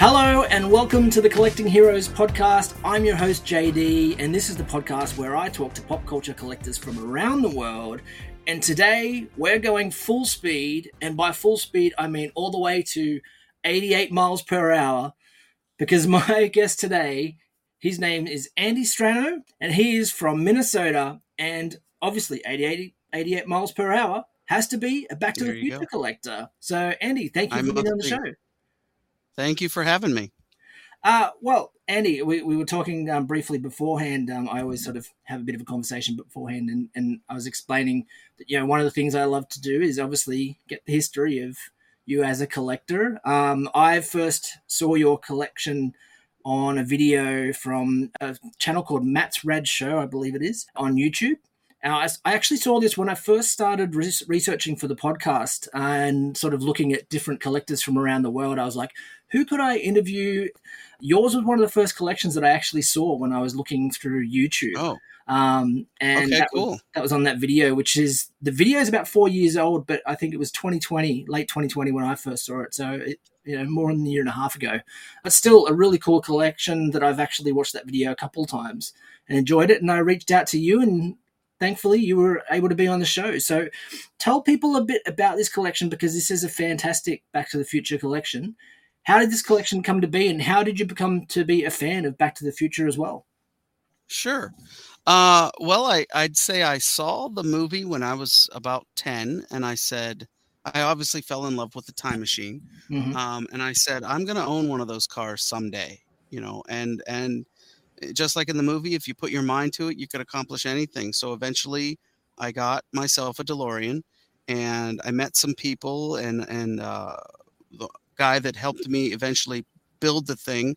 Hello and welcome to the Collecting Heroes podcast. I'm your host JD, and this is the podcast where I talk to pop culture collectors from around the world. And today we're going full speed, and by full speed, I mean all the way to 88 miles per hour, because my guest today, his name is Andy Strano, and he is from Minnesota. And obviously, 88, 88 miles per hour has to be a Back to There the Future go. collector. So, Andy, thank you I'm for being on the show. Thank you for having me. Uh, well, Andy, we, we were talking um, briefly beforehand. Um, I always sort of have a bit of a conversation beforehand, and, and I was explaining that, you know, one of the things I love to do is obviously get the history of you as a collector. Um, I first saw your collection on a video from a channel called Matt's Rad Show, I believe it is, on YouTube. I, actually saw this when I first started res- researching for the podcast and sort of looking at different collectors from around the world. I was like, who could I interview? Yours was one of the first collections that I actually saw when I was looking through YouTube. Oh, Um, and Okay, that, cool. was, that was on that video, which is the video is about four years old, but I think it was 2020, late 2020 when I first saw it. So, it, you know, more than a year and a half ago. But still, a really cool collection that I've actually watched that video a couple times and enjoyed it. And I reached out to you, and thankfully, you were able to be on the show. So, tell people a bit about this collection because this is a fantastic Back to the Future collection. How did this collection come to be, and how did you become to be a fan of Back to the Future as well? sure. Uh, well, I, I'd say I saw the movie when I was about 10, and I said, I obviously fell in love with the time machine. Mhm. Um, and I said, I'm going to own one of those cars someday, you know, and, and eh, just like in the movie, if you put your mind to it, you could accomplish anything. So eventually I got myself a DeLorean and I met some people and, and, uh, the guy that helped me eventually build the thing.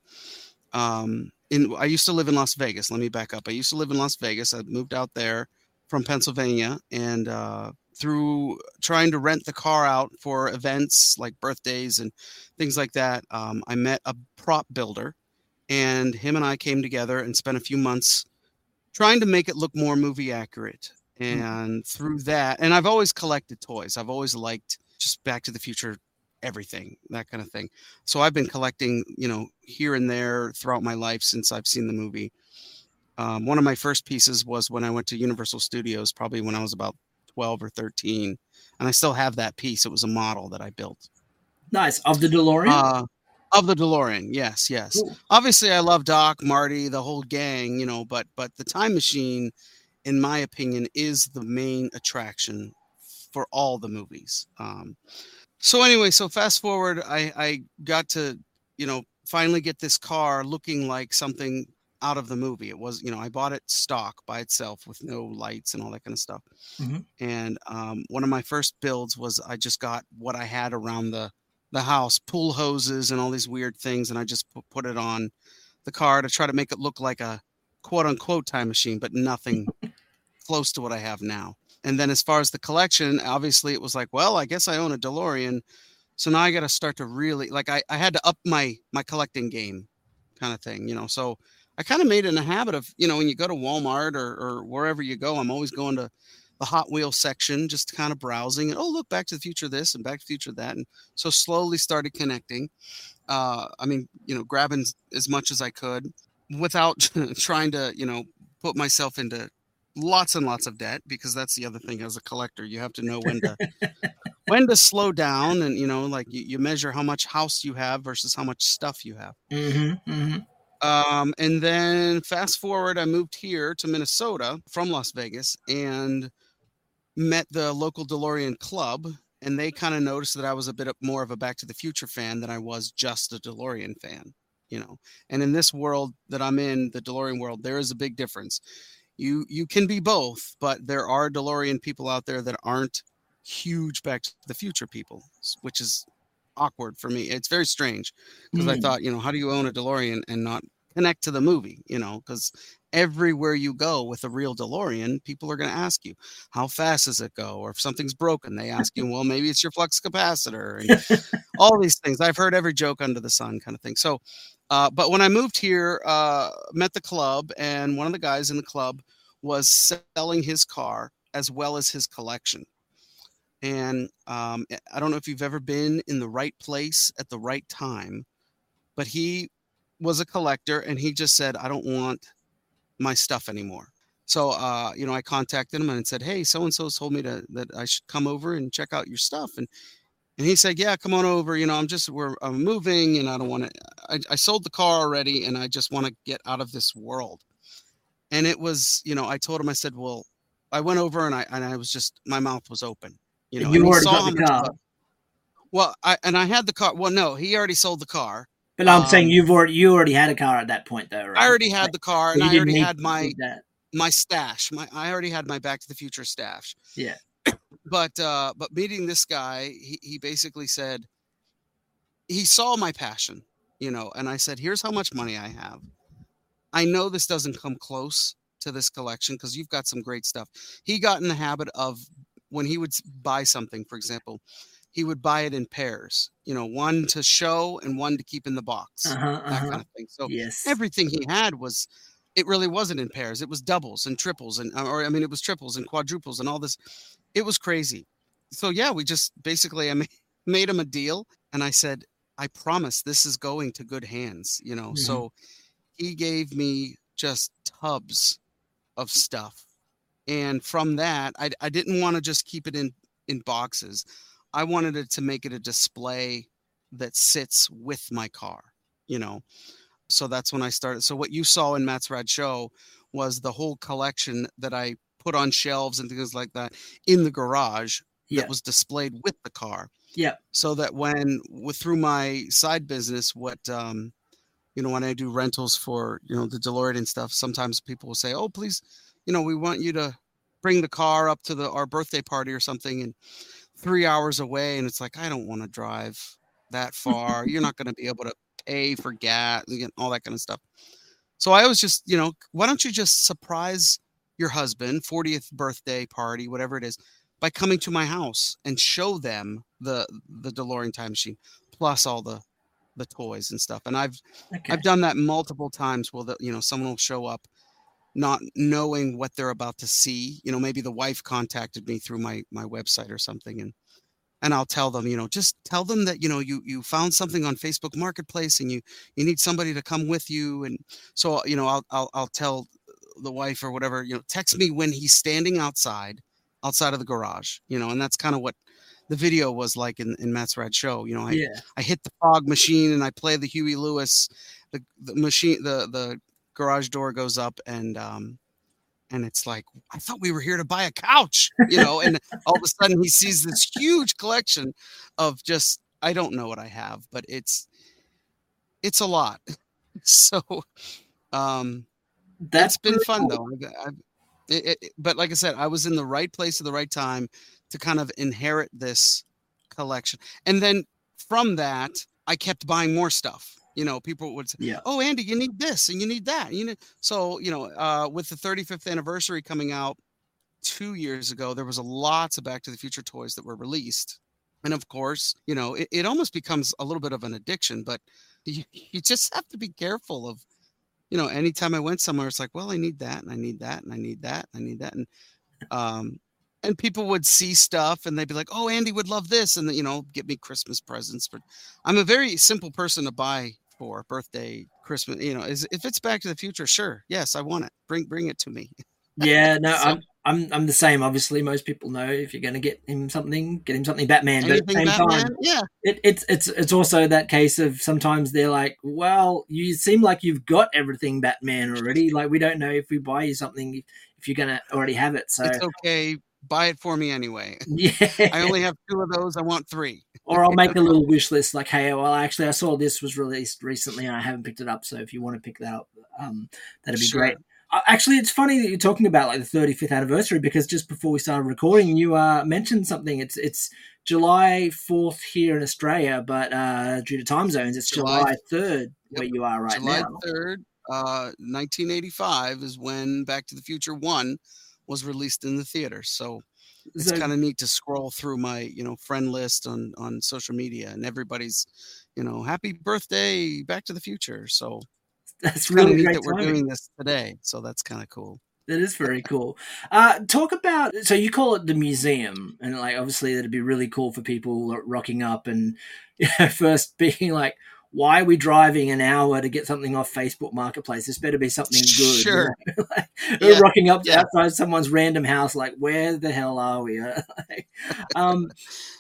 Um, in, I used to live in Las Vegas. Let me back up. I used to live in Las Vegas. I moved out there from Pennsylvania and, uh, through trying to rent the car out for events like birthdays and things like that, um, I met a prop builder, and him and I came together and spent a few months trying to make it look more movie accurate. And through that, and I've always collected toys. I've always liked just Back to the Future, everything, that kind of thing. So I've been collecting, you know, here and there throughout my life since I've seen the movie. Um, one of my first pieces was when I went to Universal Studios, probably when I was about 12 or 13 and i still have that piece it was a model that i built Nice of the DeLorean. uh, of the delorean yes yes Cool. obviously i love doc marty the whole gang you know but but the time machine in my opinion is the main attraction for all the movies um so anyway so fast forward i i got to you know finally get this car looking like something out of the movie. It was you know i bought it stock by itself with no lights and all that kind of stuff. Mhm. and um, one of my first builds was i just got what i had around the the house pool hoses and all these weird things and i just pu- put it on the car to try to make it look like a quote unquote time machine but nothing close to what i have now and then as far as the collection obviously it was like well i guess i own a delorean. So now i got to start to really like I, I had to up my my collecting game kind of thing you know? So i kind of made it a habit of you know when you go to walmart or, or wherever you go i'm always going to the hot wheel section just kind of browsing and oh look back to the future this and back to the future that. And so slowly started connecting uh i mean you know grabbing as much as i could without trying to you know put myself into lots and lots of debt because that's the other thing as a collector you have to know when to when to slow down and you know like you, you measure how much house you have versus how much stuff you have mm-hmm, mm-hmm. um, and then fast forward, I moved here to Minnesota from Las Vegas and met the local DeLorean club. And they kind of noticed that I was a bit more of a Back to the Future fan than I was just a DeLorean fan, you know. And in this world that I'm in, the DeLorean world, there is a big difference. You you can be both, but there are DeLorean people out there that aren't huge Back to the Future people, which is awkward for me. It's very strange because I Mm. thought, you know, how do you own a DeLorean and not connect to the movie? You know, because everywhere you go with a real DeLorean, people are going to ask you, how fast does it go? Or if something's broken, they ask you, well, maybe it's your flux capacitor and all these things. I've heard every joke under the sun kind of thing. So, uh, but when I moved here, uh, met the club, and one of the guys in the club was selling his car as well as his collection. And um, I don't know if you've ever been in the right place at the right time but he was a collector and he just said, I don't want my stuff anymore. So, uh, you know, I contacted him and said, Hey, so and so told me to, that I should come over and check out your stuff. And, and he said, Yeah, come on over. You know, I'm just, we're, I'm moving and I don't want to, I, I sold the car already and I just want to get out of this world. And it was, you know, I told him, I said, Well, I went over and I, and I was just, my mouth was open. You know, you and already saw got the car. well, I and I had the car. Well, no, he already sold the car. But I'm saying Um, you've already you already had a car at that point, though, right? I already had the car, and I already had my my stash. My I already had my Back to the Future stash. Yeah. But uh, but meeting this guy, he he basically said he saw my passion, you know, and I said, "Here's how much money I have. I know this doesn't come close to this collection because you've got some great stuff." He got in the habit of when he would buy something, for example, he would buy it in pairs, you know, one to show and one to keep in the box, Uh-huh, that uh-huh. kind of thing. So yes. everything he had was it really wasn't in pairs it was doubles and triples and or i mean it was triples and quadruples and all this it was crazy so yeah we just basically i ma- made him a deal and i said i promise this is going to good hands you know Mhm. so he gave me just tubs of stuff and from that i, I didn't want to just keep it in in boxes i wanted it to make it a display that sits with my car you know so that's when I started. So what you saw in Matt's Rad Show was the whole collection that I put on shelves and things like that in the garage Yeah. that was displayed with the car. Yeah. So that when with through my side business, what um, you know, when I do rentals for you know the DeLorean and stuff, sometimes people will say, "Oh, please, you know, we want you to bring the car up to the our birthday party or something," and three hours away, and it's like I don't want to drive that far. You're not going to be able to pay for gas and all that kind of stuff. So I was just, you know, why don't you just surprise your husband, 40th birthday party, whatever it is, by coming to my house and show them the the DeLorean time machine plus all the the toys and stuff. And I've Okay. I've done that multiple times where the, you know someone will show up not knowing what they're about to see. You know, maybe the wife contacted me through my my website or something and and I'll tell them, you know, just tell them that, you know, you you found something on Facebook Marketplace and you you need somebody to come with you and so you know, I'll I'll I'll tell the wife or whatever, you know, text me when he's standing outside outside of the garage, you know, and that's kind of what the video was like in, in Matt's Rad Show. You know, I, yeah. I hit the fog machine and I play the Huey Lewis. The, the machine, the the garage door goes up and um, and it's like I thought we were here to buy a couch, you know. and all of a sudden he sees this huge collection of just I don't know what I have, but it's it's a lot. So um, That's it's been fun cool. though. I've, I've, it, it, it- but like I said, I was in the right place at the right time to kind of inherit this collection, and then from that, I kept buying more stuff. You know, people would say, Yeah. "Oh, Andy, you need this and you need that." You know, so you know, uh, with the 35th anniversary coming out two years ago, there was a lots of Back to the Future toys that were released, and of course, you know, it, it almost becomes a little bit of an addiction. But you, you just have to be careful of you know, anytime I went somewhere, it's like, well, I need that, and I need that, and I need that, and I need that, and um, and people would see stuff, and they'd be like, oh, Andy would love this, and you know, get me Christmas presents. But I'm a very simple person to buy for birthday, Christmas. You know, is if it's Back to the Future, sure, yes, I want it. Bring bring it to me. Yeah, no, So- I'm I'm I'm the same. Obviously, most people know if you're going to get him something, get him something Batman. But at the same Batman? time, Yeah, it, it's it's it's also that case of sometimes they're like, well, you seem like you've got everything Batman already. Like we don't know if we buy you something if, if you're going to already have it. So it's okay. Buy it for me anyway. yeah, I only have two of those. I want three. or I'll make a little wish list like, hey, well, actually, I saw this was released recently and I haven't picked it up. So if you want to pick that up, um, that'd be Sure. great. Uh, Actually, it's funny that you're talking about like the 35th anniversary because just before we started recording, you uh, mentioned something. It's it's July 4th here in Australia, but uh, due to time zones, it's July, July 3rd where you are right July now. 3rd, uh, 1985 is when Back to the Future 1 was released in the theater. So it's So- kind of neat to scroll through my, you know, friend list on on social media and everybody's, you know, happy birthday Back to the Future. So that's really neat that we're doing this today. So that's kind of cool. That is very cool. Uh, talk about so you call it the museum, and like obviously that'd be really cool for people rocking up and you know, first being like, why are we driving an hour to get something off Facebook Marketplace? This better be something good. Sure. You know? like, Yeah. We're rocking up Yeah. outside someone's random house, like, where the hell are we? Um,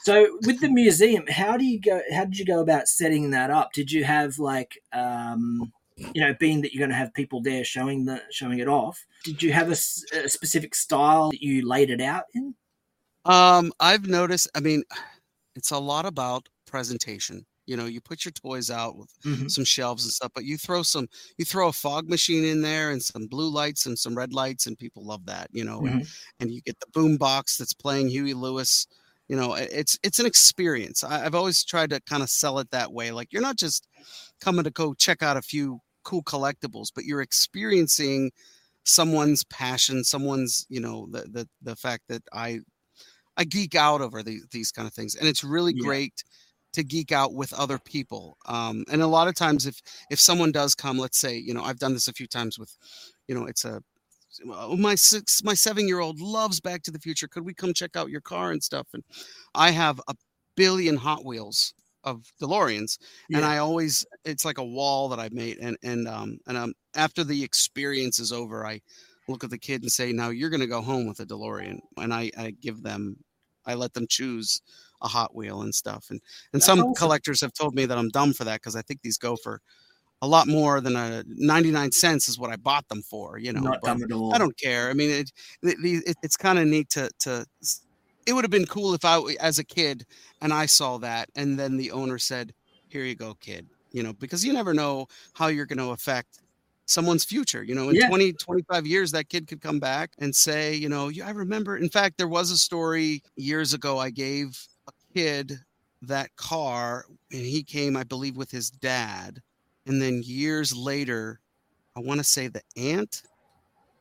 so with the museum, how do you go? How did you go about setting that up? Did you have like, um, you know, being that you're going to have people there showing the showing it off? Did you have a specific style that you laid it out in? Um, I've noticed. I mean, it's a lot about presentation. You know, you put your toys out with Mhm. some shelves and stuff, but you throw some, you throw a fog machine in there and some blue lights and some red lights, and people love that. You know, and, and you get the boom box that's playing Huey Lewis. You know, it's it's an experience. I, I've always tried to kind of sell it that way. Like you're not just coming to go check out a few cool collectibles, but you're experiencing someone's passion, someone's you know the the the fact that I I geek out over the, these kind of things, and it's really Yeah. great to geek out with other people. Um, and a lot of times, if if someone does come, let's say, you know, I've done this a few times with, you know, it's a "Oh, my six my seven year old loves Back to the Future. Could we come check out your car and stuff? And I have a billion Hot Wheels of DeLoreans, and I always it's like a wall that I've made. And and um and um after the experience is over, I look at the kid and say, "Now you're going to go home with a DeLorean," and I I give them I let them choose a Hot Wheel and stuff. And and That's some awesome. collectors have told me that I'm dumb for that because I think these go for a lot more than a 99 cents is what I bought them for. You know, Not but dumb at all. I don't care. I mean, it, the, it it's kind of neat to to. It would have been cool if I, as a kid, and I saw that, and then the owner said, "Here you go, kid." You know, because you never know how you're going to affect someone's future. You know, in Yeah. 20, 25 years, that kid could come back and say, you know, "Yeah, I remember. In fact, there was a story years ago. I gave kid that car, and he came, I believe, with his dad, and then years later, I want to say the aunt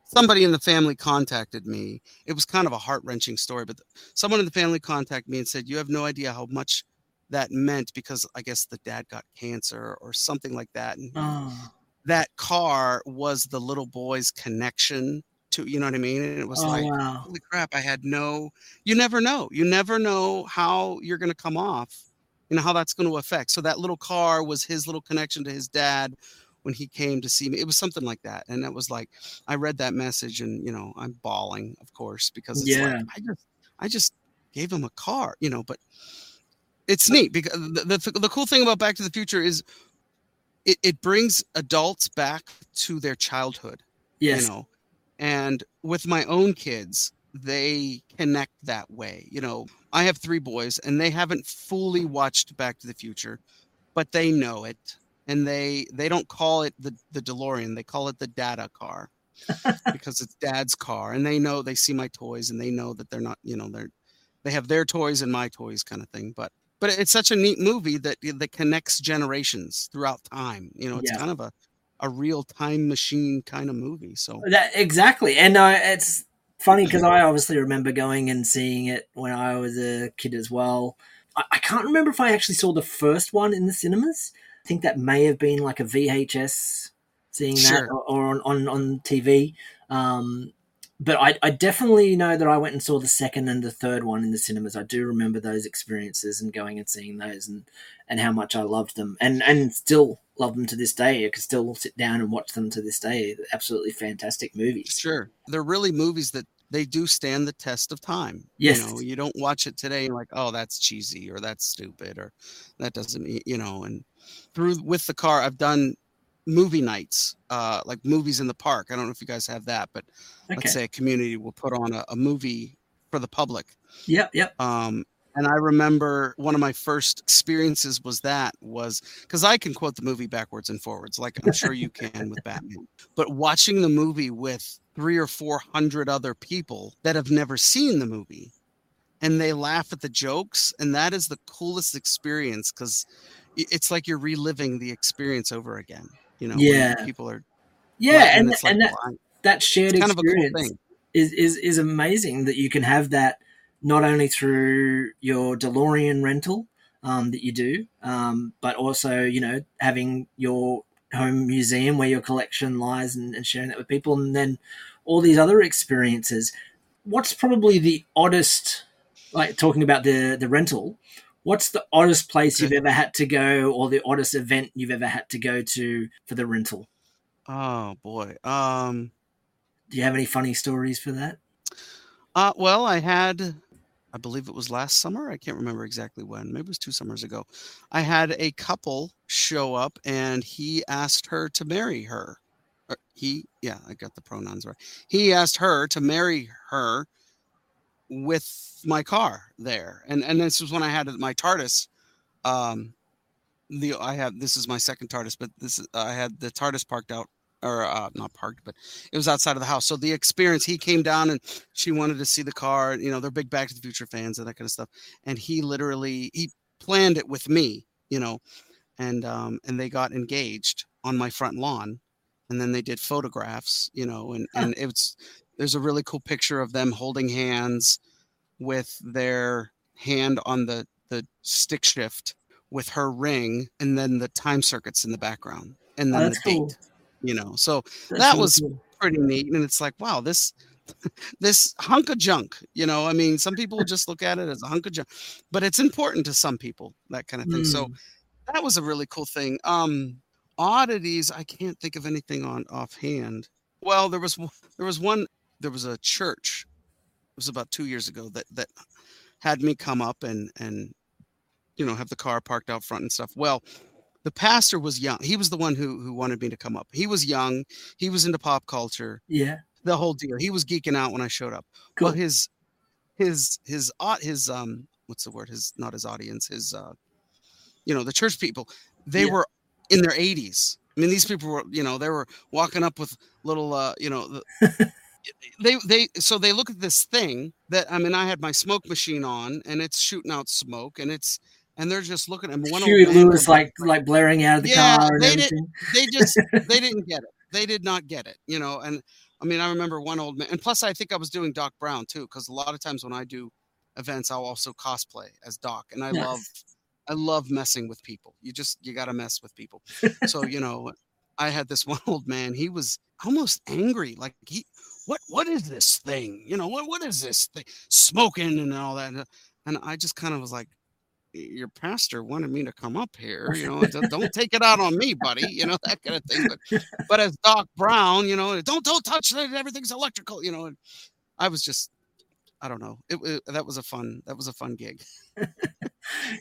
somebody in the family contacted me. It was kind of a heart wrenching story, but someone in the family contacted me and said, You have no idea how much that meant because I guess the dad got cancer or something like that. And Oh, that car was the little boy's connection to, you know what I mean? And it was oh, like, wow. holy crap, I had no, you never know. You never know how you're going to come off, you know, how that's going to affect. So that little car was his little connection to his dad when he came to see me. It was something like that. And it was like, I read that message and, you know, I'm bawling, of course, because it's Yeah. like, I just, I just gave him a car, you know, but it's neat because the, the, the cool thing about Back to the Future is it, it brings adults back to their childhood Yes. you know and with my own kids they connect that way you know i have three boys and they haven't fully watched back to the future but they know it and they they don't call it the the delorean they call it the data car because it's dad's car and they know they see my toys and they know that they're not you know they're they have their toys and my toys kind of thing but but it's such a neat movie that that connects generations throughout time you know it's Yeah. kind of a a real time machine kind of movie so That exactly, and uh, it's funny because I obviously remember going and seeing it when I was a kid as well. I, I can't remember if I actually saw the first one in the cinemas. I think that may have been like a VHS, seeing that Sure. or, or on on on TV. Um, but I, I definitely know that I went and saw the second and the third one in the cinemas. I do remember those experiences and going and seeing those and, and how much I loved them and, and still love them to this day. I could still sit down and watch them to this day. Absolutely fantastic movies. Sure. They're really movies that they do stand the test of time. Yes. You know, you don't watch it today and like, oh, that's cheesy or that's stupid or that doesn't mean, you know, and through with the car, I've done movie nights, uh, like movies in the park. I don't know if you guys have that, but Okay. let's say a community will put on a, a movie for the public. Yep. Yep. Um, and I remember one of my first experiences was that was because I can quote the movie backwards and forwards, like I'm sure you can with Batman. But watching the movie with three or four hundred other people that have never seen the movie, and they laugh at the jokes, and that is the coolest experience because it's like you're reliving the experience over again. You know, Yeah. people are Yeah, laughing, and like, and that, that shared it's kind of a cool experience thing. is, is is amazing that you can have that not only through your DeLorean rental um, that you do, um, but also you know having your home museum where your collection lies and, and sharing that with people, and then all these other experiences. What's probably the oddest, like talking about the the rental? What's the oddest place Okay. you've ever had to go, or the oddest event you've ever had to go to for the rental? Oh boy. Um. Do you have any funny stories for that? Uh. Well, I had. I believe it was last summer. I can't remember exactly when. Maybe it was two summers ago. I had a couple show up, and he asked her to marry her. Or he, yeah, I got the pronouns right. He asked her to marry her with my car there, and and this was when I had my TARDIS. Um, the I have this is my second TARDIS, but this I had the TARDIS parked out or uh, not parked, but it was outside of the house. So the experience, he came down and she wanted to see the car. You know, they're big Back to the Future fans and that kind of stuff. And he literally he planned it with me. You know, and um, and they got engaged on my front lawn, and then they did photographs. You know, and and it's there's a really cool picture of them holding hands with their hand on the the stick shift with her ring and then the time circuits in the background and Oh, then that's the cool. You know so that was pretty neat and it's like wow this this hunk of junk you know i mean some people just look at it as a hunk of junk but it's important to some people that kind of thing so Mm. that was a really cool thing um oddities i can't think of anything on offhand. Well there was there was one there was a church it was about two years ago that that had me come up and and you know have the car parked out front and stuff. Well the pastor was young. He was the one who who wanted me to come up. He was young. He was into pop culture. Yeah, the whole deal. He was geeking out when i showed up. Cool. well his his his his um what's the word? His not his audience his uh you know the church people. They Yeah. were in their 80s i mean these people were you know they were walking up with little uh you know the, they they so they look at this thing that i mean i had my smoke machine on and it's shooting out smoke and it's and they're just looking at one old Huey Lewis like like blaring out of the Yeah, car they did- they just they didn't get it. They did not get it you know and i mean i remember one old man and plus i think i was doing doc brown too because a lot of times when i do events i'll also cosplay as doc and i Nice. love i love messing with people. You just you got to mess with people. So you know i had this one old man he was almost angry like he what what is this thing? You know what what is this thing? Smoking and all that. And i just kind of was like your pastor wanted me to come up here you know don't, take it out on me buddy you know that kind of thing but but as doc brown you know don't don't touch that everything's electrical you know and i was just i don't know it, it that was a fun that was a fun gig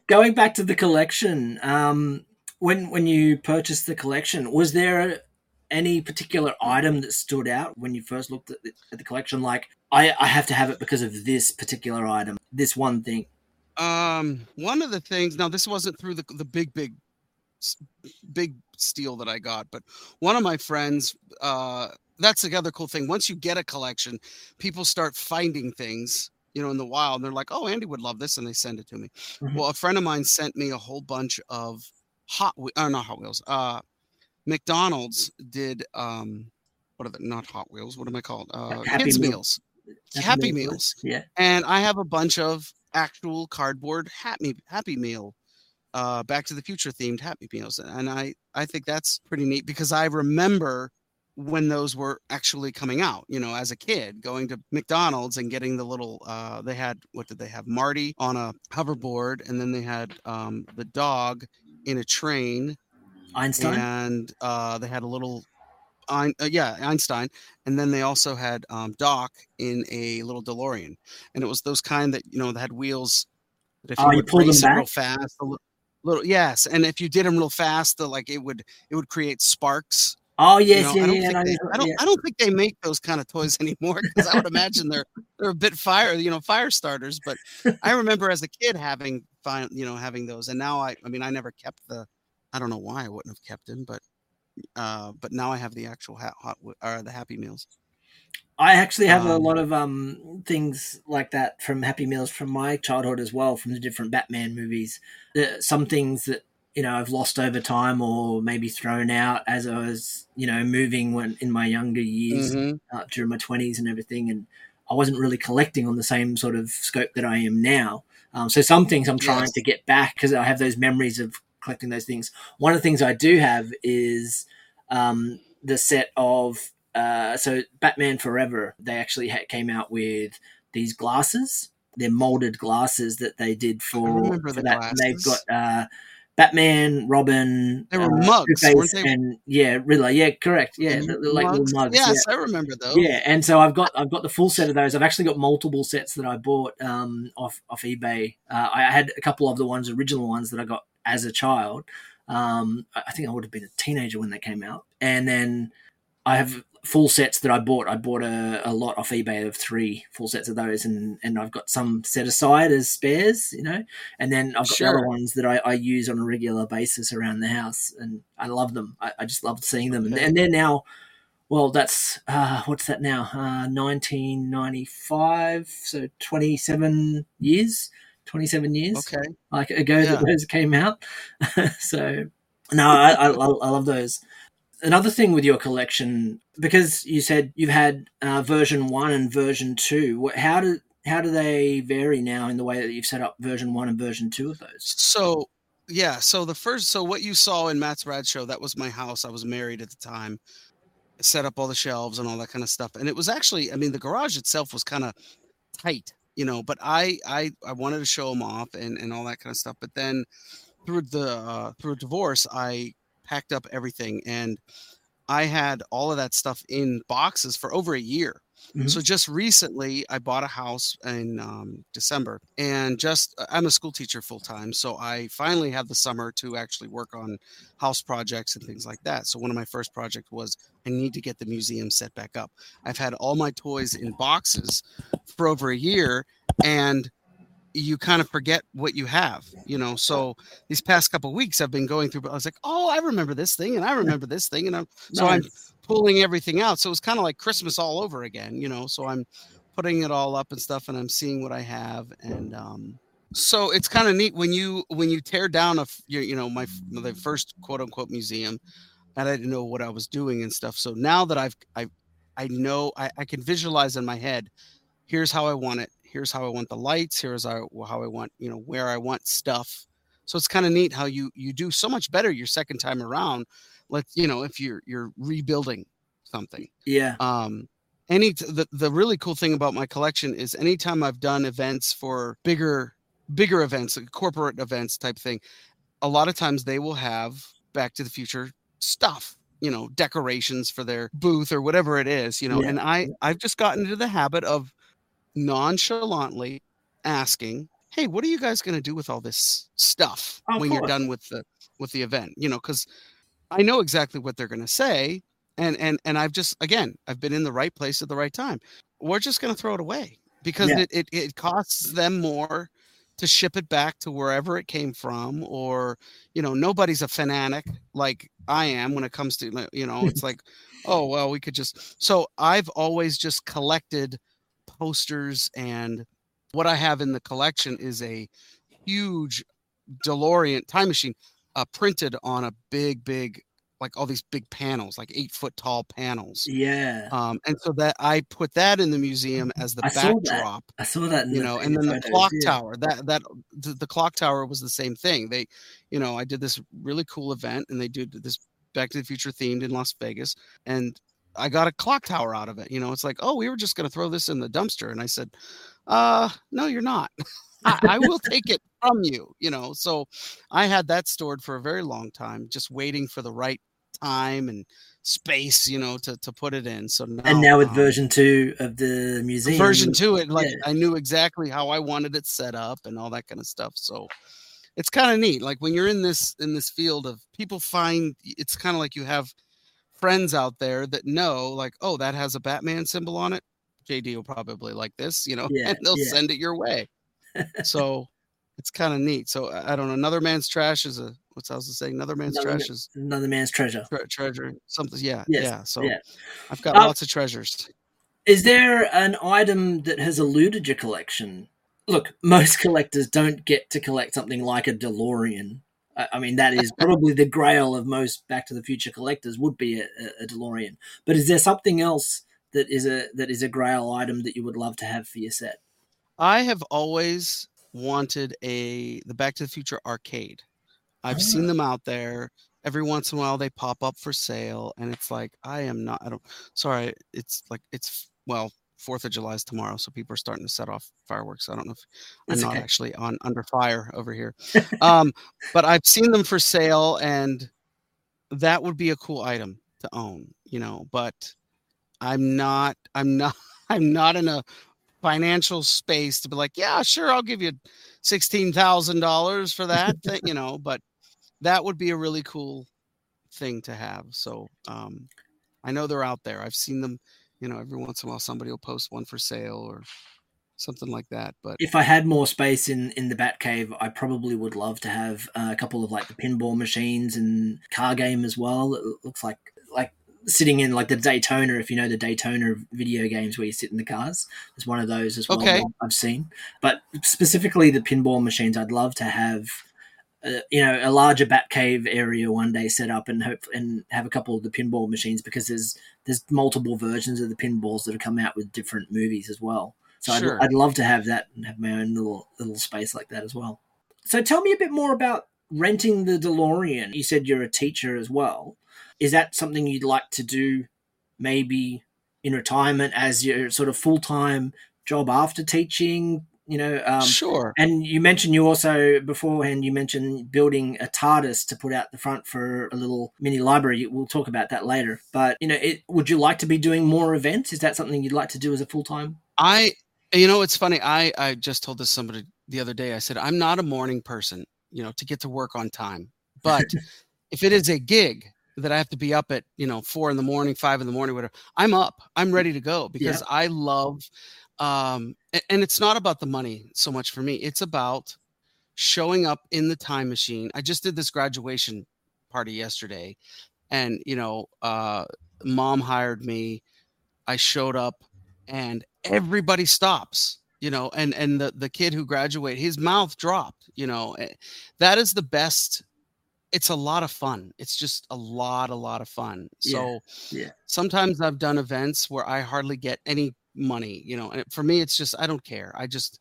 Going back to the collection, um, when when you purchased the collection, was there any particular item that stood out when you first looked at the, at the collection? Like, I, I have to have it because of this particular item, this one thing. Um, one of the things now this wasn't through the the big big big steal that I got, but one of my friends uh that's the other cool thing. Once you get a collection, people start finding things, you know, in the wild. And they're like, "Oh, Andy would love this," and they send it to me. Mhm. Well, a friend of mine sent me a whole bunch of Hot, Whe- uh, not Hot Wheels. Uh, McDonald's did um, what are the not Hot Wheels? What am I called? Uh, Happy kids Meal. meals. Happy Meals Yeah. and I have a bunch of actual cardboard Happy Happy Meal, uh, Back to the Future themed Happy Meals, and I I think that's pretty neat because I remember when those were actually coming out. You know, as a kid, going to McDonald's and getting the little. Uh, they had what did they have? Marty on a hoverboard, and then they had um, the dog in a train, Einstein. and uh, they had a little. Ein, uh, yeah, Einstein, and then they also had um, Doc in a little DeLorean, and it was those kind that you know that had wheels. That if Oh, you would pulled them it real fast, a li- little yes, and if you did them real fast, the, like it would it would create sparks. Oh you yes, know, I yeah, don't yeah, they, I don't yeah. I don't think they make those kind of toys anymore because I would imagine they're they're a bit fire you know fire starters. But I remember as a kid having fine you know having those, and now I I mean I never kept the I don't know why I wouldn't have kept them, but uh, but now I have the actual hot, hot or the Happy Meals. I actually have a Um, lot of um things like that from Happy Meals from my childhood as well, from the different Batman movies. The, some things that you know I've lost over time, or maybe thrown out as I was you know moving when in my younger years Mhm. uh, during my twenties and everything, and I wasn't really collecting on the same sort of scope that I am now. Um, so some things I'm trying Yes. to get back because I have those memories of collecting those things. One of the things I do have is um, the set of uh, so Batman Forever. They actually ha- came out with these glasses They're molded glasses that they did for, for the that. They've got uh, Batman, Robin, They were uh, mugs, weren't they? and yeah, Riddler. Yeah, correct. Yeah, And they're, they're like little mugs. Yes, yeah. I remember those. Yeah, and so I've got I've got the full set of those. I've actually got multiple sets that I bought um, off off eBay. Uh, I had a couple of the ones, original ones that I got as a child. Um, I think I would have been a teenager when they came out, and then I have full sets that I bought. I bought a, a lot off eBay of three full sets of those, and and I've got some set aside as spares, you know, and then I've got the Sure. other ones that I, I use on a regular basis around the house, and I love them. I, I just love seeing them, and, and they're now. Well, that's uh, what's that now? Uh, 1995, so 27 years. 27 years Okay. like ago Yeah. that those came out. so no, I, I, I love those. Another thing with your collection, because you said you've had uh, version one and version two. How do how do they vary now in the way that you've set up version one and version two of those? So yeah, so the first so what you saw in Matt's Rad Show, that was my house. I was married at the time. Set up all the shelves and all that kind of stuff. And it was actually, I mean, the garage itself was kind of tight, you know, but I I I wanted to show them off and and all that kind of stuff. But then through the uh through a divorce, I packed up everything and I had all of that stuff in boxes for over a year. Mhm. So just recently, I bought a house in um, December, and just uh, I'm a school teacher full time, so I finally had the summer to actually work on house projects and things like that. So one of my first projects was I need to get the museum set back up. I've had all my toys in boxes for over a year, and you kind of forget what you have, you know. So these past couple weeks, I've been going through. But I was like, oh, I remember this thing, and I remember this thing, and I'm so I'm pulling everything out. So it's kind of like Christmas all over again, you know. So I'm putting it all up and stuff, and I'm seeing what I have, and um, so it's kind of neat when you when you tear down a you, you know my the first quote unquote museum, and I didn't know what I was doing and stuff. So now that I've I I know I, I can visualize in my head, here's how I want it. Here's how I want the lights. Here's how, how I want you know where I want stuff. So it's kind of neat how you you do so much better your second time around. Let you know if you're you're rebuilding something Yeah. um any the, the really cool thing about my collection is anytime i've done events for bigger bigger events like corporate events type thing a lot of times they will have back to the future stuff you know decorations for their booth or whatever it is you know Yeah, and i i've just gotten into the habit of nonchalantly asking hey what are you guys going to do with all this stuff oh, Of when you're done with the with the event? You know because i know exactly what they're going to say and and and i've just again i've been in the right place at the right time. We're just going to throw it away because Yeah. it, it it costs them more to ship it back to wherever it came from or you know nobody's a fanatic like i am when it comes to you know it's like oh well we could just so i've always just collected posters and what i have in the collection is a huge delorean time machine uh, printed on a big big like all these big panels like eight foot tall panels Yeah. um, and so that i put that in the museum as the I saw backdrop I saw that. You know and then the clock yeah. tower that that the, the clock tower was the same thing they you know i did this really cool event and they did this back to the future themed in las vegas and i got a clock tower out of it you know it's like oh we were just going to throw this in the dumpster and i said uh no you're not I, I will take it from you you know so i had that stored for a very long time just waiting for the right time and space you know to, to put it in so now, And now with um, version two of the museum, version two it like yeah. i knew exactly how i wanted it set up and all that kind of stuff so it's kind of neat like when you're in this in this field of people find it's kind of like you have friends out there that know like oh that has a batman symbol on it jd will probably like this you know Yeah, and they'll yeah. send it your way so it's kind of neat so i I don't know another man's trash is a what's i was saying another man's Another trash is another man's treasure. tre- treasure something yeah Yes, yeah so yeah. i've got Um, lots of treasures Is there an item that has eluded your collection? Look, most collectors don't get to collect something like a DeLorean. I I mean, that is probably the grail of most Back to the Future collectors would be a, a- a DeLorean. But is there something else that is a that is a grail item that you would love to have for your set? I have always wanted a the Back to the Future arcade. I've seen Ah. them out there. Every once in a while they pop up for sale and it's like I am not I don't sorry, it's like it's well Fourth of July is tomorrow, so people are starting to set off fireworks. I don't know if That's I'm not okay. actually on under fire over here, um, but I've seen them for sale, and that would be a cool item to own, you know. But I'm not, I'm not, I'm not in a financial space to be like, yeah, sure, I'll give you sixteen thousand dollars for that, thing, you know. But that would be a really cool thing to have. So um, I know they're out there. I've seen them, you know, every once in a while somebody will post one for sale or something like that. But If I had more space in in the Batcave, I probably would love to have uh, a couple of like the pinball machines and car game as well. It looks like like sitting in like the Daytona, if you know the Daytona video games where you sit in the cars. There's one of those as well. Okay. I've seen, but specifically the pinball machines, I'd love to have. Uh, you know, a larger Batcave area one day set up and hope and have a couple of the pinball machines because there's there's multiple versions of the pinballs that have come out with different movies as well. So Sure. I'd, I'd love to have that and have my own little little space like that as well. So tell me a bit more about renting the DeLorean. You said you're a teacher as well. Is that something you'd like to do maybe in retirement as your sort of full time job after teaching? You know, um, sure. and you mentioned you also beforehand you mentioned building a TARDIS to put out the front for a little mini library. We'll talk about that later. But you know, it, would you like to be doing more events? Is that something you'd like to do as a full time? I, you know, it's funny. I I just told this somebody the other day. I said I'm not a morning person, you know, to get to work on time. But if it is a gig that I have to be up at, you know, four in the morning, five in the morning, whatever, I'm up. I'm ready to go because I love. Um, a- and it's not about the money so much for me. It's about showing up in the time machine. I just did this graduation party yesterday, and you know, uh, mom hired me. I showed up, and everybody stops you know and and the the kid who graduated his mouth dropped you know eh, that is the best it's a lot of fun it's just a lot a lot of fun Yeah, so yeah. sometimes i've done events where i hardly get any money you know and for me it's just i don't care. I just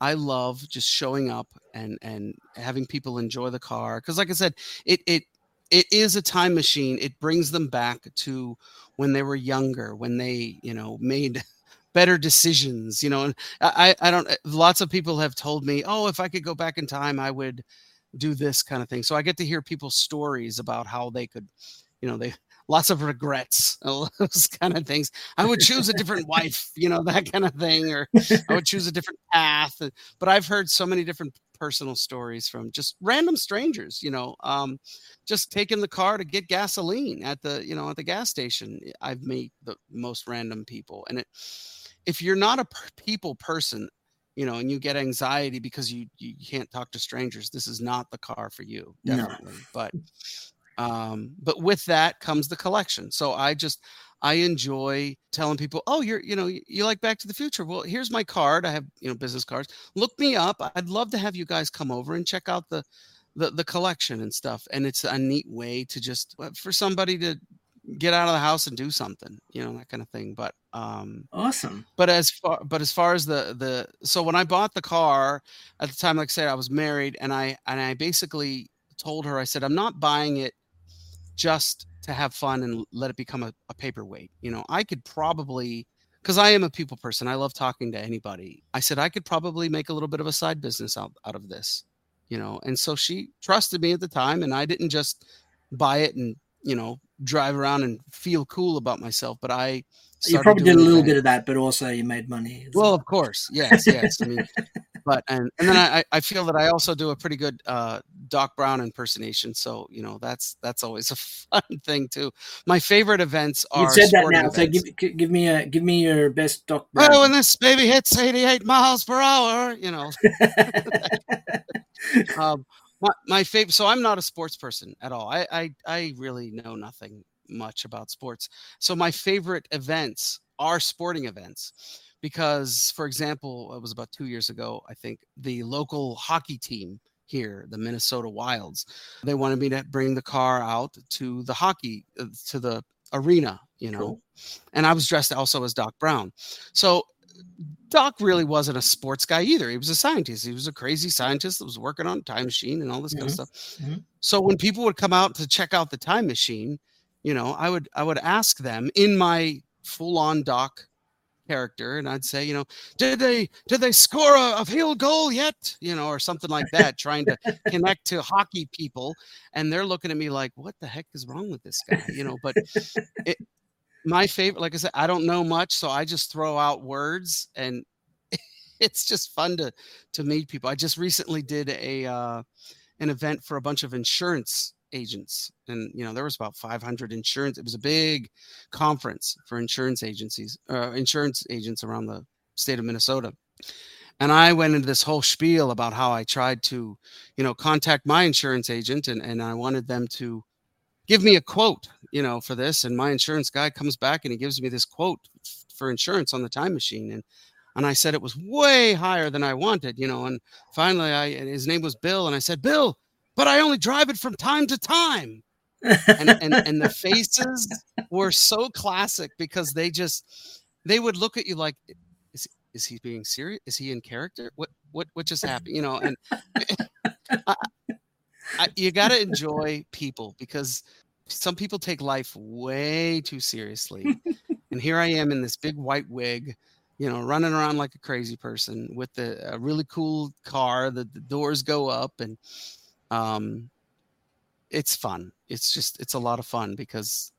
i love just showing up and and having people enjoy the car because like i said it it it is a time machine. It brings them back to when they were younger when they you know made better decisions you know and i i don't lots of people have told me oh if i could go back in time i would do this kind of thing. So i get to hear people's stories about how they could you know they lots of regrets those kind of things i would choose a different wife you know that kind of thing or i would choose a different path but i've heard so many different personal stories from just random strangers you know um just taking the car to get gasoline at the you know at the gas station i've met the most random people and it if you're not a people person you know and you get anxiety because you you can't talk to strangers this is not the car for you No. definitely but um but with that comes the collection. So i just i enjoy telling people oh you're you know you, like back to the future. Well here's my card. I have you know business cards. Look me up. I'd love to have you guys come over and check out the the, the collection and stuff. And it's a neat way to just uh, for somebody to get out of the house and do something you know that kind of thing. But um Awesome. but as far but as far as the the so when i bought the car at the time like i said i was married and i and i basically told her i said i'm not buying it just to have fun and let it become a, a paperweight you know i could probably because i am a people person i love talking to anybody i said i could probably make a little bit of a side business out, out of this you know and so she trusted me at the time and i didn't just buy it and you know drive around and feel cool about myself but i You probably did a little bit of that, but also you made money. Well, of course, yes, yes. I mean, but and and then I I feel that I also do a pretty good uh, Doc Brown impersonation. So you know that's that's always a fun thing too. My favorite events are. you said that now. So give give me a give me your best Doc Brown. Oh, when this baby hits 88 miles per hour, you know. um, my, my favorite. So I'm not a sports person at all. I, I I really know nothing much about sports. So my favorite events are sporting events because, for example, it was about two years ago. I think the local hockey team here, the Minnesota Wilds, they wanted me to bring the car out to the hockey uh, to the arena. You know, Cool. and I was dressed also as Doc Brown. So Doc really wasn't a sports guy either. He was a scientist. He was a crazy scientist that was working on time machine and all this kind of stuff. Mhm. So when people would come out to check out the time machine, you know, I would I would ask them in my full on Doc character and I'd say, you know, did they did they score a, a field goal yet? You know, or something like that, trying to connect to hockey people, and they're looking at me like, what the heck is wrong with this guy? You know, but it, my favorite, like I said, I don't know much, so I just throw out words, and it's just fun to to meet people. I just recently did a uh, an event for a bunch of insurance agents and you know there was about 500 insurance it was a big conference for insurance agencies uh, insurance agents around the state of minnesota and i went into this whole spiel about how i tried to you know contact my insurance agent and, and i wanted them to give me a quote you know for this and my insurance guy comes back and he gives me this quote for insurance on the time machine and and I said it was way higher than I wanted, you know. And finally, I his name was Bill, and I said, Bill, but I only drive it from time to time. and, and and the faces were so classic because they just they would look at you like is is he being serious is he in character? What what what just happened? You know and I, I, you got to enjoy people because some people take life way too seriously. And here i am in this big white wig you know running around like a crazy person with the, a really cool car that the doors go up and um, it's fun. It's just it's a lot of fun because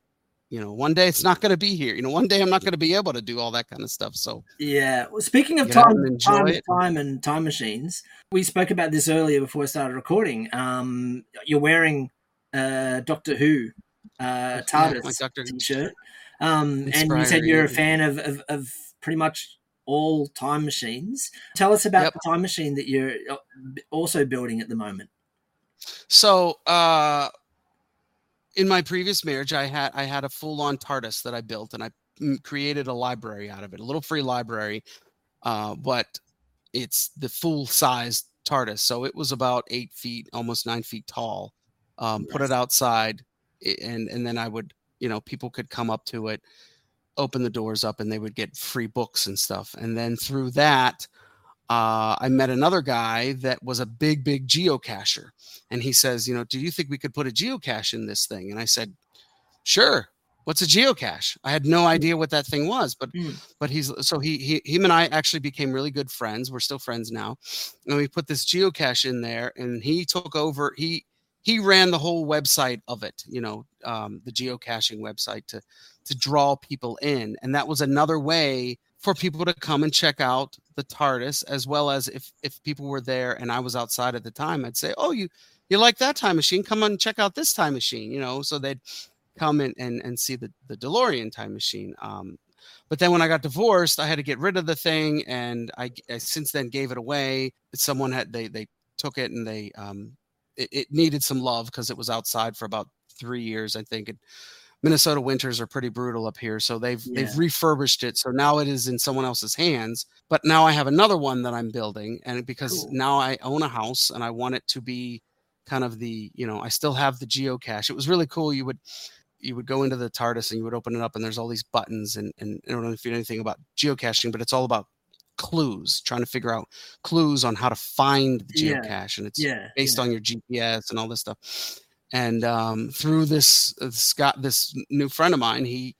you know one day it's not going to be here. You know one day I'm not going to be able to do all that kind of stuff. So yeah. Well, speaking of time, time, time, and time machines, we spoke about this earlier before I started recording. Um, you're wearing uh, Doctor Who uh, TARDIS yeah, t-shirt, um, and you said you're a fan of, of, of pretty much all time machines. Tell us about yep. the time machine that you're uh, also building at the moment. So, uh, in my previous marriage, I had I had a full on TARDIS that I built, and I created a library out of it, a little free library, uh, but it's the full size TARDIS. So it was about eight feet, almost nine feet tall. Um, Put it outside, and and then I would, you know, people could come up to it, open the doors up, and they would get free books and stuff. And then through that, uh, I met another guy that was a big, big geocacher. And he says, You know, do you think we could put a geocache in this thing? And I said, Sure. What's a geocache? I had no idea what that thing was, but mm. but he's so he, he him and I actually became really good friends. We're still friends now, and we put this geocache in there, and he took over. He he ran the whole website of it, you know, um, the geocaching website to to draw people in, and that was another way for people to come and check out the TARDIS, as well as if if people were there and I was outside at the time, I'd say, "Oh, you you like that time machine? Come on, check out this time machine." You know, so they'd come in and and see the the DeLorean time machine. Um, but then when I got divorced, I had to get rid of the thing, and I, I since then gave it away. Someone had they they took it and they um, it, it needed some love because it was outside for about three years, I think. And, Minnesota winters are pretty brutal up here, so they've yeah. they've refurbished it. So now it is in someone else's hands. But now I have another one that I'm building, and because cool. now I own a house and I want it to be kind of the you know I still have the geocache. It was really cool. You would you would go into the TARDIS and you would open it up, and there's all these buttons, and and I don't know if you know anything about geocaching, but it's all about clues, trying to figure out clues on how to find the geocache, yeah. and it's yeah, based on your GPS and all this stuff and um, through this uh, Scott, this new friend of mine, he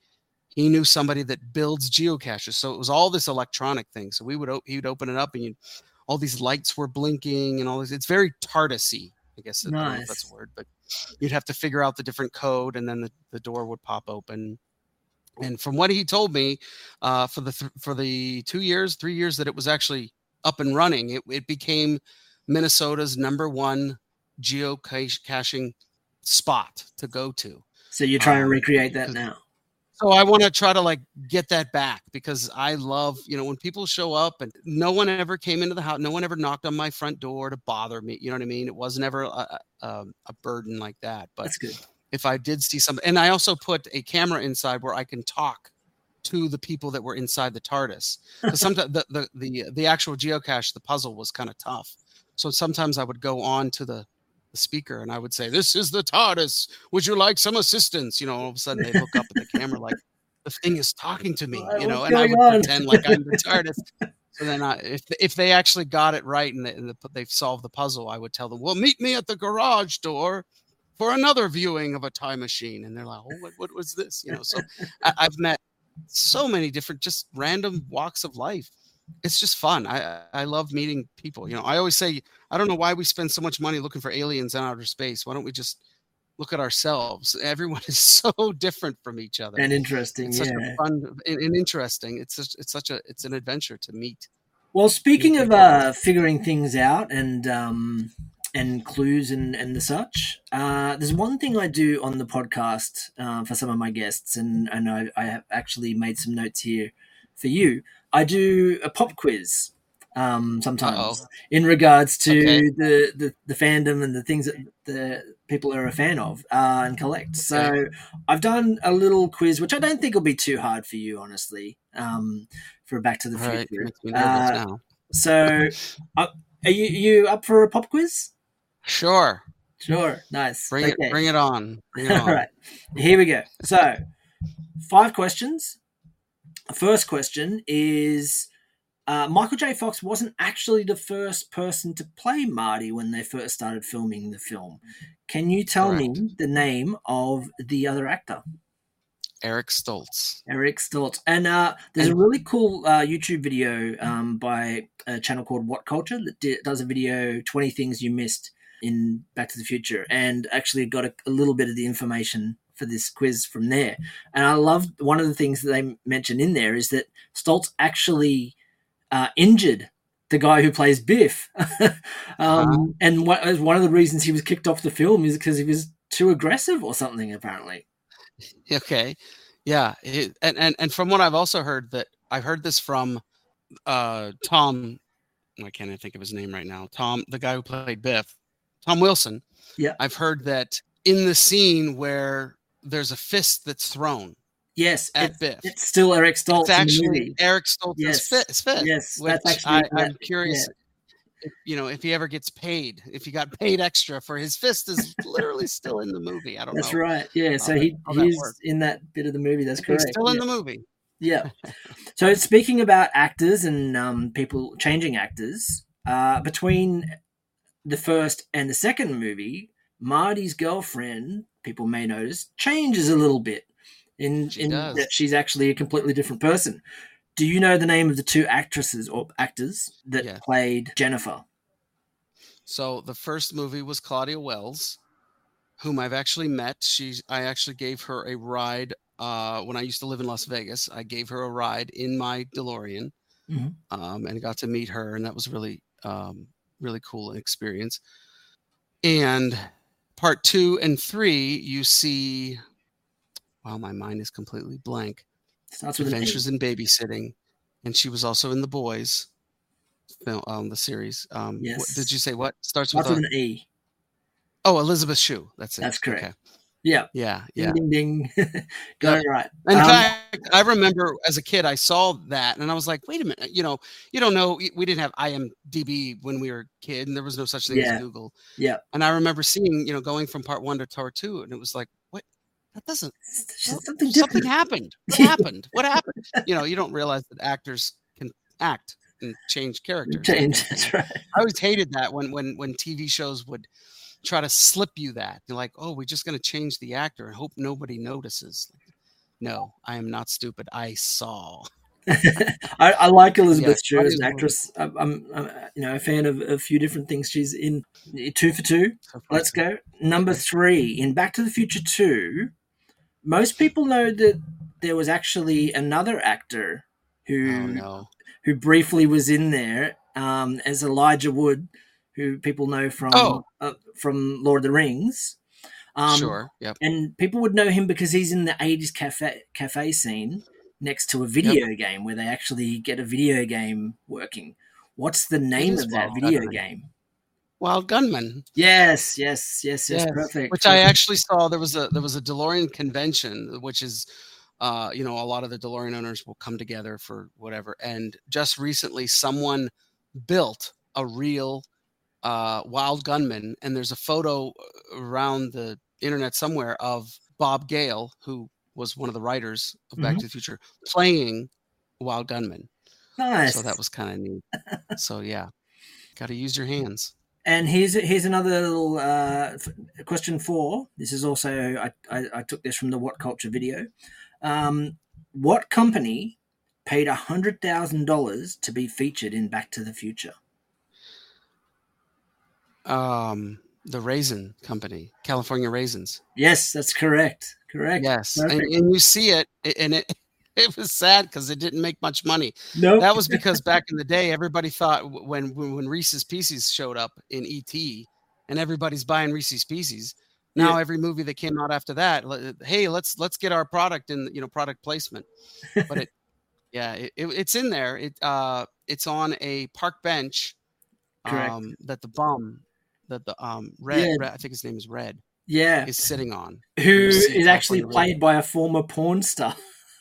he knew somebody that builds geocaches. So it was all this electronic thing. So we would he would open it up and all these lights were blinking and all this. It's very TARDISy, I guess nice. that's a word, but you'd have to figure out the different code and then the, the door would pop open. And from what he told me, uh, for the th- for the two years, three years that it was actually up and running, it, it became Minnesota's number one geocaching spot to go to. So you're trying um, to recreate that now. So I want to try to like get that back because I love, you know, when people show up and no one ever came into the house, no one ever knocked on my front door to bother me. You know what I mean? It wasn't ever a, a, a burden like that. But that's good. If I did see something, and I also put a camera inside where I can talk to the people that were inside the TARDIS. Because sometimes the, the the the actual geocache, the puzzle was kind of tough. So sometimes I would go on to the the speaker and I would say, This is the TARDIS. Would you like some assistance? You know, all of a sudden they look up at the camera like the thing is talking to me, you know, and I would on? pretend like I'm the TARDIS. So then, I, if if they actually got it right and, they, and they've solved the puzzle, I would tell them, "Well, meet me at the garage door for another viewing of a time machine." And they're like, "Oh, what, what was this?" You know. So I, have met so many different, just random walks of life. It's just fun. I I love meeting people. You know, I always say I don't know why we spend so much money looking for aliens in outer space. Why don't we just look at ourselves? Everyone is so different from each other and interesting. it's yeah. such a fun and, and interesting. It's just, it's such a it's an adventure to meet. Well, speaking of people. uh, figuring things out and um, and clues and and the such, uh, there's one thing I do on the podcast uh, for some of my guests, and and I, I have actually made some notes here for you. I do a pop quiz um, sometimes Uh-oh. in regards to Okay. the, the the fandom and the things that the people are a fan of uh, and collect. So I've done a little quiz, which I don't think will be too hard for you, honestly. Um, for Back to the All right, Future. nervous Uh, so, uh, are you you up for a pop quiz? Sure, Sure, nice. bring okay. it, bring it on. Bring it All on. right, here we go. So, five questions. First question is: uh, Michael J. Fox wasn't actually the first person to play Marty when they first started filming the film. Can you tell me the name of the other actor? Eric Stoltz. Eric Stoltz. And uh, there's a really cool uh, YouTube video um, by a channel called What Culture that di- does a video 20 things you missed in Back to the Future and actually got a, a little bit of the information for this quiz from there. And I love one of the things that they mention in there is that Stoltz actually uh, injured the guy who plays Biff. um, Uh-huh. And what, one of the reasons he was kicked off the film is because he was too aggressive or something, apparently. Okay, yeah, it, and and and from what I've also heard that I've heard this from uh Tom. I can't even think of his name right now. Tom, the guy who played Biff, Tom Wilson. Yeah. I've heard that in the scene where there's a fist that's thrown Yes, at it's, Biff, it's still Eric Stoltz it's actually. Eric Stoltz's Yes. fist. fist Yes, that's actually I, I'm curious. If, you know, if he ever gets paid, if he got paid extra for his fist is literally still in the movie. I don't That's know. right. Yeah, so that- he how that he's in that bit of the movie. That's correct. He's still in yeah. the movie. Yeah. So speaking about actors and um, people changing actors, uh, between the first and the second movie, Marty's girlfriend, people may notice, changes a little bit in, She in does. that she's actually a completely different person. Do you know the name of the two actresses or actors that Yes. played Jennifer? So the first movie was Claudia Wells, whom I've actually met. She's I actually gave her a ride uh, when I used to live in Las Vegas. I gave her a ride in my DeLorean, Mhm. um, and got to meet her, and that was really um, really cool experience. And part two and three, you see. Wow, my mind is completely blank. Starts with. Adventures in Babysitting, and she was also in The Boys, film, um, the series. Um, what- Yes. did you say what starts with? Starts with a- an E. Oh, Elizabeth Shue. That's it. That's correct. Okay. Yeah. Yeah, yeah. ding, ding. Got it right. In Um, fact, I remember as a kid, I saw that and I was like, wait a minute, you know, you don't know, we we didn't have IMDb when we were a kid and there was no such thing Yeah. as Google. Yeah. And I remember seeing, you know, going from part one to part two and it was like, what? That doesn't, Something something different. happened. What happened? What happened? You know, you don't realize that actors can act and change characters. Change. That's right. I always hated that when when when TV shows would try to slip you that. You're like, oh, we're just going to change the actor and hope nobody notices. No, I am not stupid. I saw. I, I like Elizabeth Yeah, Shue as an actress. I'm, I'm, I'm, you know, a fan of a few different things she's in. Two for two. Let's go. Number three in Back to the Future Two. Most people know that there was actually another actor who Oh no. who briefly was in there um, as Elijah Wood, who people know from Oh. uh, from Lord of the Rings. Um, sure. Yep. and people would know him because he's in the 80s cafe cafe scene next to a video game where they actually get a video game working what's the name of that video Gunman. game Wild Gunman, yes yes yes yes, Yes, perfect which I actually saw. There was a there was a DeLorean convention, which is, uh, you know, a lot of the DeLorean owners will come together for whatever. And just recently, someone built a real uh, Wild Gunman, and there's a photo around the internet somewhere of Bob Gale, who was one of the writers of Back Mhm. to the Future, playing Wild Gunman. nice So that was kind of neat. so yeah, got to use your hands. and here's here's another little uh, question four this is also I, I, I took this from the what culture video um, what company paid hundred thousand dollars to be featured in Back to the Future? Um, the Raisin Company, California Raisins. Yes, that's correct. Correct. Yes, and, and you see it, and it it was sad because it didn't make much money. No, That was because back in the day, everybody thought when when, Reese's Pieces showed up in ET, and everybody's buying Reese's Pieces. Now Yeah. every movie that came out after that, hey, let's let's get our product in, you know, product placement. But it, yeah, it, it- it's in there. It uh, it's on a park bench. Correct. Um, that the bum, that the um red, Yeah. Red- I think his name is Red, yeah, is sitting on. who is actually played by a former porn star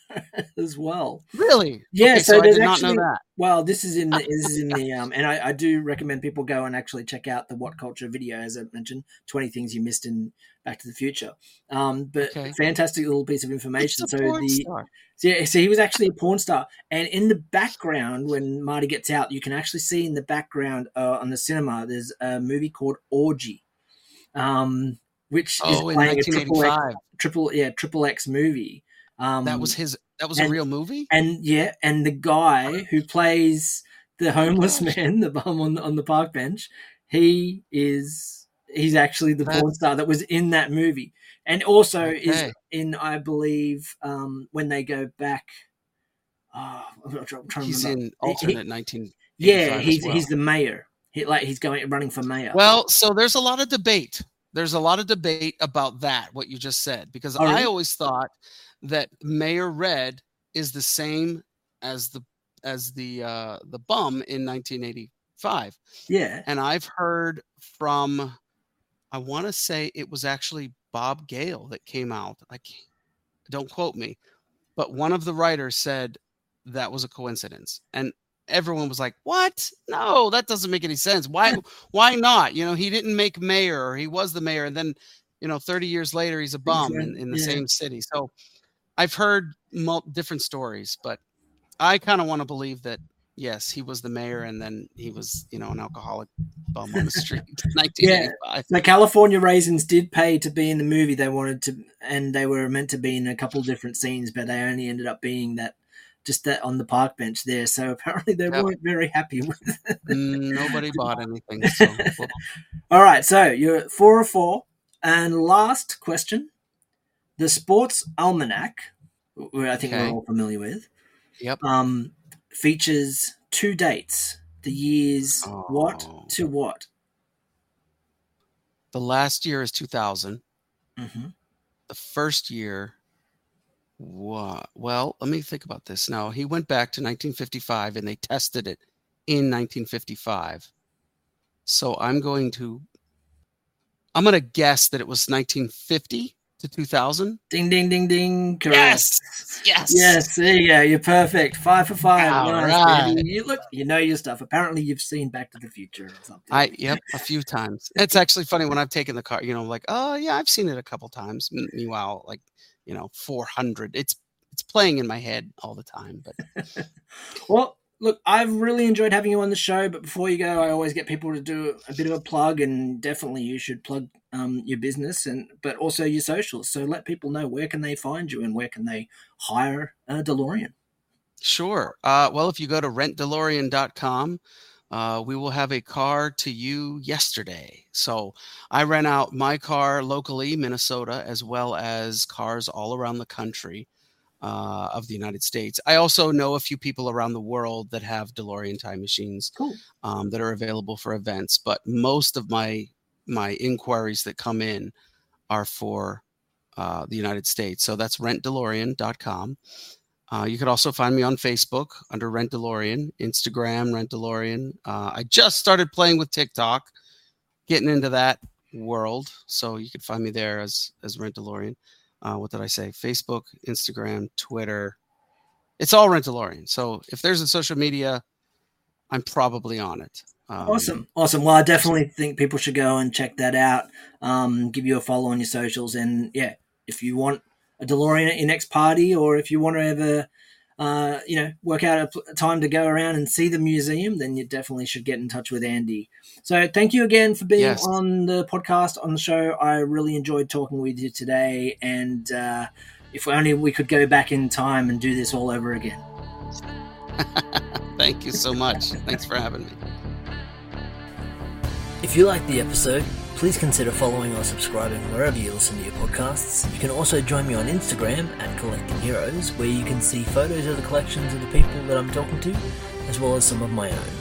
as well. Really? Yeah, Okay, so so, I did not know that. Well, this is in the this is in the um, and I, I do recommend people go and actually check out the What Culture video, as I mentioned, twenty things you missed in Back to the Future. Um, but Okay. fantastic little piece of information. So the star. so, yeah, so he was actually a porn star, and in the background when Marty gets out, you can actually see in the background uh, on the cinema there's a movie called Orgy, um, which Oh, is playing a triple X, triple yeah triple X movie. Um, That was his. That was a real movie. and yeah, and the guy who plays the homeless gosh. man, the bum on on the park bench, he is he's actually the porn star that was in that movie, and also is in I believe um, when they go back. Oh, I'm not- I'm trying to He's remember. in He- 19. yeah, he's well. he's the mayor. He like he's going running for mayor. Well, so there's a lot of debate. There's a lot of debate about that, what you just said, because Oh, really? I always thought that Mayor Red is the same as the as the uh, the bum in 1985, yeah, and I've heard from, I want to say it was actually Bob Gale that came out. I can't, don't quote me, but one of the writers said that was a coincidence, and everyone was like, "What? No, that doesn't make any sense. Why? why not? You know, he didn't make mayor, or he was the mayor, and then, you know, 30 years later, he's a bum in, in the Yeah. same city. So, I've heard mul- different stories, but I kind of want to believe that yes, he was the mayor, and then he was, you know, an alcoholic bum on the street. 1985. the California Raisins did pay to be in the movie. They wanted to, and they were meant to be in a couple different scenes, but they only ended up being that just that on the park bench there. So apparently they Yep. weren't very happy with it. Mm, Nobody bought anything. So, All right, so you're four or four. And last question. The Sports Almanac, who I think Okay. we're all familiar with, yep. um, features two dates. The years what Oh. to what? The last year is 2000. hmm the first year what well let me think about this now he went back to 1955 and they tested it in 1955 so i'm going to i'm going to guess that it was 1950 to 2000 Ding, ding, ding, ding. Correct. yes yes Yes, there you go. You're perfect. Five for five. All Nice, right. baby. You look, you know your stuff. Apparently, you've seen Back to the Future or something. i yep a few times it's actually funny when i've taken the car you know like oh yeah i've seen it a couple times meanwhile like you know 400 it's it's playing in my head all the time but Well, look, I've really enjoyed having you on the show. But before you go, I always get people to do a bit of a plug, and definitely you should plug um, your business and but also your socials. So let people know where can they find you and where can they hire a DeLorean. Sure. Uh, well, if you go to rentdelorean.com, uh, we will have a car to you yesterday. So I rent out my car locally, Minnesota, as well as cars all around the country uh, of the United States. I also know a few people around the world that have DeLorean time machines Cool. um, that are available for events, but most of my my inquiries that come in are for uh, the United States. So that's rentdelorean.com. Uh, you could also find me on Facebook under Rent DeLorean, Instagram Rent DeLorean. Uh, I just started playing with TikTok, getting into that world, so you could find me there as as Rent DeLorean. Uh, what did I say? Facebook, Instagram, Twitter. It's all Rent DeLorean. So if there's a social media, I'm probably on it. Um, Awesome, awesome. Well, I definitely think people should go and check that out. Um, give you a follow on your socials, and yeah, if you want a DeLorean at your next party, or if you want to ever, uh, you know, work out a, pl- a time to go around and see the museum, then you definitely should get in touch with Andy. So, thank you again for being Yes. on the podcast on the show. I really enjoyed talking with you today, and uh, if only we could go back in time and do this all over again. Thank you so much. Thanks for having me. If you liked the episode, please consider following or subscribing wherever you listen to your podcasts. You can also join me on Instagram at Collecting Heroes, where you can see photos of the collections of the people that I'm talking to, as well as some of my own.